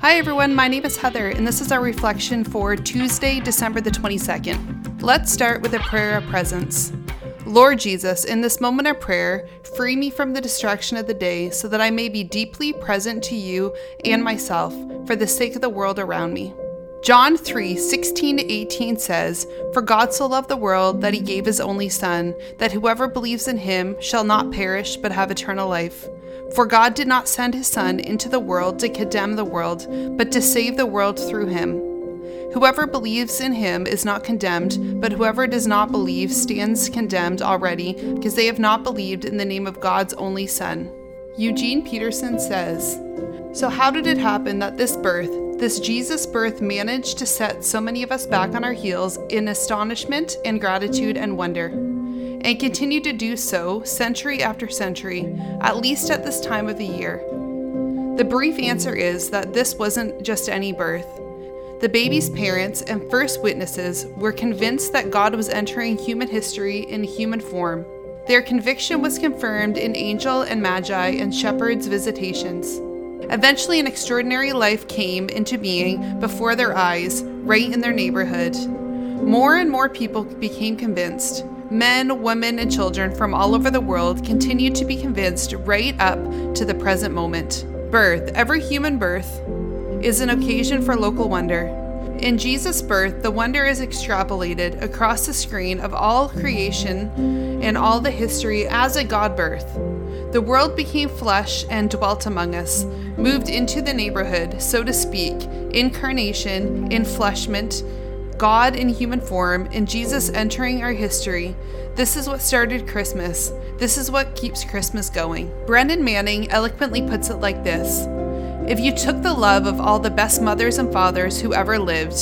Hi everyone, my name is Heather, and this is our reflection for Tuesday, December the 22nd. Let's start with a prayer of presence. Lord Jesus, in this moment of prayer, free me from the distraction of the day so that I may be deeply present to you and myself for the sake of the world around me. John 3 16 to 18 says, For God so loved the world that he gave his only Son, that whoever believes in him shall not perish but have eternal life. For God did not send his Son into the world to condemn the world, but to save the world through him. Whoever believes in him is not condemned, but whoever does not believe stands condemned already, because they have not believed in the name of God's only Son. Eugene Peterson says, So, how did it happen that this birth, this Jesus birth managed to set so many of us back on our heels in astonishment and gratitude and wonder, and continue to do so century after century, at least at this time of the year. The brief answer is that this wasn't just any birth. The baby's parents and first witnesses were convinced that God was entering human history in human form. Their conviction was confirmed in angel and magi and shepherds' visitations. Eventually, an extraordinary life came into being before their eyes, right in their neighborhood. More and more people became convinced. Men, women, and children from all over the world continued to be convinced right up to the present moment. Birth, every human birth, is an occasion for local wonder. In Jesus' birth, the wonder is extrapolated across the screen of all creation and all the history as a God birth. The world became flesh and dwelt among us, moved into the neighborhood, so to speak, incarnation, enfleshment, God in human form, and Jesus entering our history. This is what started Christmas. This is what keeps Christmas going. Brennan Manning eloquently puts it like this If you took the love of all the best mothers and fathers who ever lived,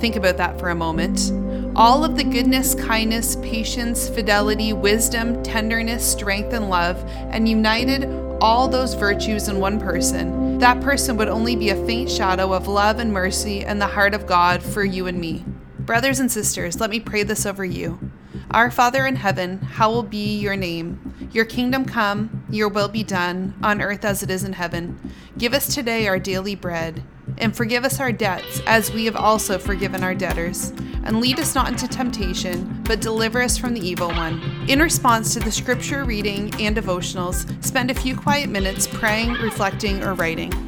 think about that for a moment. All of the goodness, kindness, patience, fidelity, wisdom, tenderness, strength, and love, and united all those virtues in one person, that person would only be a faint shadow of love and mercy and the heart of God for you and me. Brothers and sisters, let me pray this over you. Our Father in heaven, hallowed be your name. Your kingdom come, your will be done, on earth as it is in heaven. Give us today our daily bread, and forgive us our debts, as we have also forgiven our debtors. And lead us not into temptation, but deliver us from the evil one. In response to the scripture reading and devotionals, spend a few quiet minutes praying, reflecting, or writing.